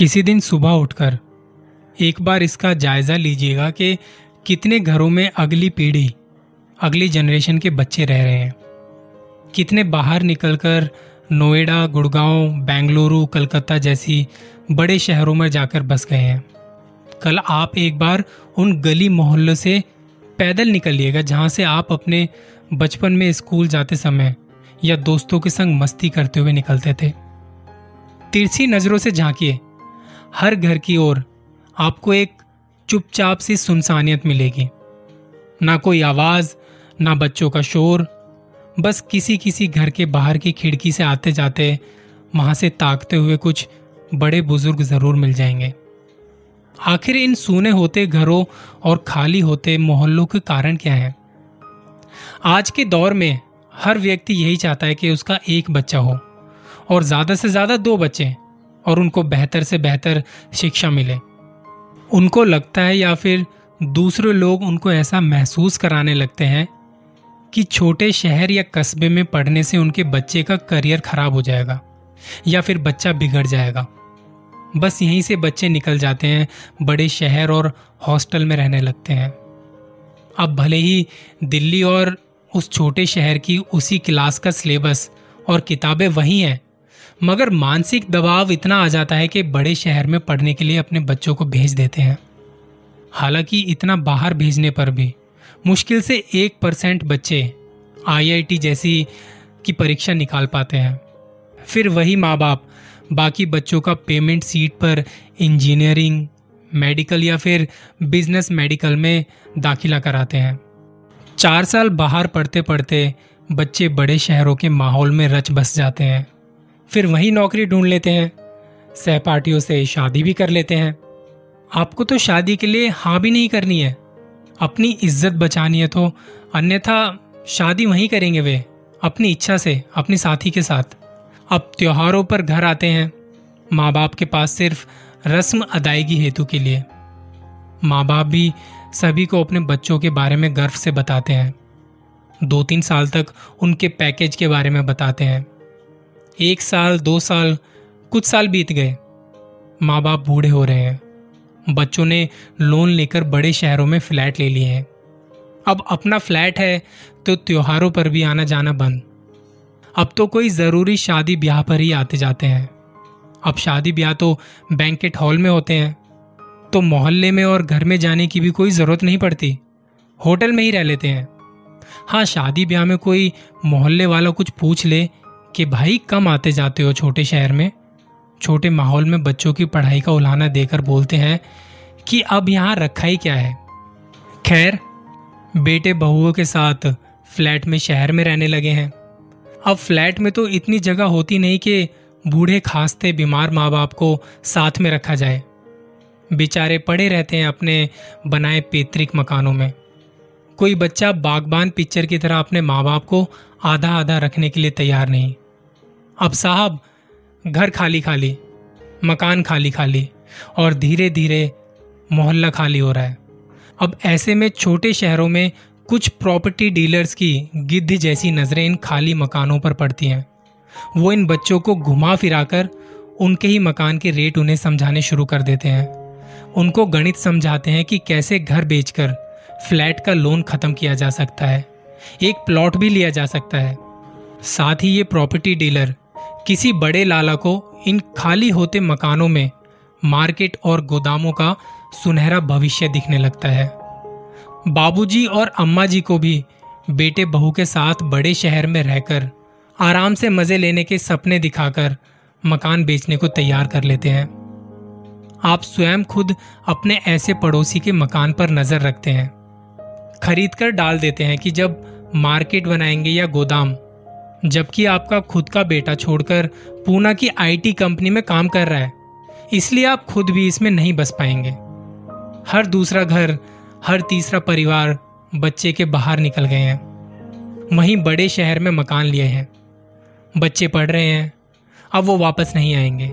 किसी दिन सुबह उठकर एक बार इसका जायजा लीजिएगा कि कितने घरों में अगली पीढ़ी, अगली जनरेशन के बच्चे रह रहे हैं। कितने बाहर निकलकर नोएडा, गुड़गांव, बेंगलुरु, कलकत्ता जैसी बड़े शहरों में जाकर बस गए हैं। कल आप एक बार उन गली मोहल्लों से पैदल निकलिएगा जहाँ से आप अपने बचपन में स्कूल जाते समय या दोस्तों के संग मस्ती करते हुए निकलते थे। तिरछी नज़रों से झांकिए। हर घर की ओर आपको एक चुपचाप सी सुनसानियत मिलेगी। ना कोई आवाज़, ना बच्चों का शोर, बस किसी किसी घर के बाहर की खिड़की से आते जाते वहाँ से ताकते हुए कुछ बड़े बुज़ुर्ग ज़रूर मिल जाएँगे। आखिर इन सूने होते घरों और खाली होते मोहल्लों के कारण क्या है? आज के दौर में हर व्यक्ति यही चाहता है कि उसका एक बच्चा हो और ज़्यादा से ज़्यादा दो बच्चे। और उनको बेहतर से बेहतर शिक्षा मिले। उनको लगता है या फिर दूसरे लोग उनको ऐसा महसूस कराने लगते हैं कि छोटे शहर या कस्बे में पढ़ने से उनके बच्चे का करियर खराब हो जाएगा या फिर बच्चा बिगड़ जाएगा। बस यहीं से बच्चे निकल जाते हैं, बड़े शहर और हॉस्टल में रहने लगते हैं। अब भले ही दिल्ली और उस छोटे शहर की उसी क्लास का सिलेबस और किताबें वही हैं मगर मानसिक दबाव इतना आ जाता है कि बड़े शहर में पढ़ने के लिए अपने बच्चों को भेज देते हैं। हालाँकि इतना बाहर भेजने पर भी मुश्किल से एक परसेंट बच्चे आईआईटी जैसी की परीक्षा निकाल पाते हैं। फिर वही माँ बाप बाकी बच्चों का पेमेंट सीट पर इंजीनियरिंग, मेडिकल या फिर बिज़नेस मेडिकल में दाखिला कराते हैं। चार साल बाहर पढ़ते पढ़ते बच्चे बड़े शहरों के माहौल में रच बस जाते हैं। फिर वही नौकरी ढूंढ लेते हैं। सहपाठियों से शादी भी कर लेते हैं। आपको तो शादी के लिए हाँ भी नहीं करनी है। अपनी इज़्ज़त बचानी है तो अन्यथा शादी वहीं करेंगे वे, अपनी इच्छा से, अपने साथी के साथ। अब त्योहारों पर घर आते हैं। माँ बाप के पास सिर्फ़ रस्म अदायगी हेतु के लिए। माँ बाप भी सभी को अपने बच्चों के बारे में गर्व से बताते हैं। दो तीन साल तक उनके पैकेज के बारे में बताते हैं। एक साल, दो साल, कुछ साल बीत गए। माँ बाप बूढ़े हो रहे हैं। बच्चों ने लोन लेकर बड़े शहरों में फ्लैट ले लिए हैं। अब अपना फ्लैट है तो त्योहारों पर भी आना जाना बंद। अब तो कोई ज़रूरी शादी ब्याह पर ही आते जाते हैं। अब शादी ब्याह तो बैंकेट हॉल में होते हैं। तो मोहल्ले में और घर में जाने की भी कोई ज़रूरत नहीं पड़ती। होटल में ही रह लेते हैं। हाँ शादी ब्याह में कोई मोहल्ले वाला कुछ पूछ ले कि भाई कम आते जाते हो छोटे शहर में, छोटे माहौल में बच्चों की पढ़ाई का उलाना देकर बोलते हैं कि अब यहाँ रखा ही क्या है। खैर, बेटे बहुओं के साथ फ्लैट में शहर में रहने लगे हैं। अब फ्लैट में तो इतनी जगह होती नहीं कि बूढ़े खांसते बीमार माँ बाप को साथ में रखा जाए। बेचारे पड़े रहते हैं अपने बनाए पैतृक मकानों में। कोई बच्चा बागबान पिक्चर की तरह अपने माँ बाप को आधा आधा रखने के लिए तैयार नहीं। अब साहब, घर खाली खाली मकान खाली खाली और धीरे धीरे मोहल्ला खाली हो रहा है। अब ऐसे में छोटे शहरों में कुछ प्रॉपर्टी डीलर्स की गिद्ध जैसी नज़रें इन खाली मकानों पर पड़ती हैं। वो इन बच्चों को घुमा फिराकर उनके ही मकान के रेट उन्हें समझाने शुरू कर देते हैं। उनको गणित समझाते हैं कि कैसे घर बेचकर फ्लैट का लोन खत्म किया जा सकता है। एक प्लॉट भी लिया जा सकता है। साथ ही ये प्रॉपर्टी डीलर किसी बड़े लाला को इन खाली होते मकानों में, मार्केट और गोदामों का सुनहरा भविष्य दिखने लगता है। बाबूजी और अम्मा जी को भी बेटे बहू के साथ बड़े शहर में रहकर आराम से मज़े लेने के सपने दिखाकर मकान बेचने को तैयार कर लेते हैं। आप स्वयं खुद अपने ऐसे पड़ोसी के मकान पर नज़र रखते हैं। खरीद कर डाल देते हैं कि जब मार्केट बनाएँगे या गोदाम जबकि आपका खुद का बेटा छोड़कर पूना की आईटी कंपनी में काम कर रहा है। इसलिए आप खुद भी इसमें नहीं बस पाएँगे। हर दूसरा घर, हर तीसरा परिवार बच्चे के बाहर निकल गए हैं। वहीं बड़े शहर में मकान लिए हैं। बच्चे पढ़ रहे हैं। अब वो वापस नहीं आएँगे।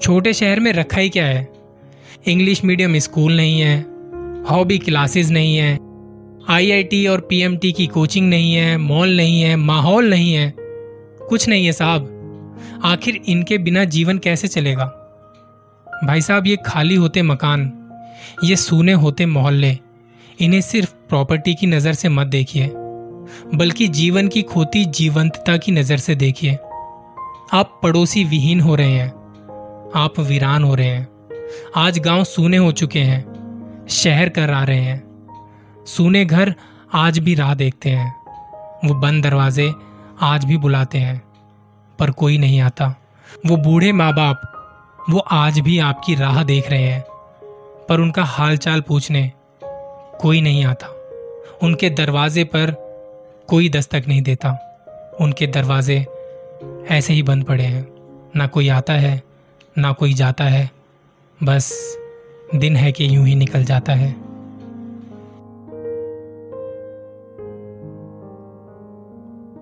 छोटे शहर में रखा ही क्या है? इंग्लिश मीडियम स्कूल नहीं है। हॉबी क्लासेस नहीं है। आईआईटी और पीएमटी की कोचिंग नहीं है मॉल नहीं है, माहौल नहीं है। कुछ नहीं है साहब। आखिर इनके बिना जीवन कैसे चलेगा? भाई साहब, ये खाली होते मकान, ये सूने होते मोहल्ले, इन्हें सिर्फ़ प्रॉपर्टी की नज़र से मत देखिए, बल्कि जीवन की खोती जीवंतता की नज़र से देखिए। आप पड़ोसी विहीन हो रहे हैं, आप वीरान हो रहे हैं। आज गाँव सूने हो चुके हैं, शहर कर आ रहे हैं। सूने घर आज भी राह देखते हैं। वो बंद दरवाजे आज भी बुलाते हैं, पर कोई नहीं आता। वो बूढ़े माँ बाप वो आज भी आपकी राह देख रहे हैं, पर उनका हालचाल पूछने कोई नहीं आता। उनके दरवाजे पर कोई दस्तक नहीं देता। उनके दरवाजे ऐसे ही बंद पड़े हैं। ना कोई आता है, ना कोई जाता है। बस दिन है कि यूँ ही निकल जाता है।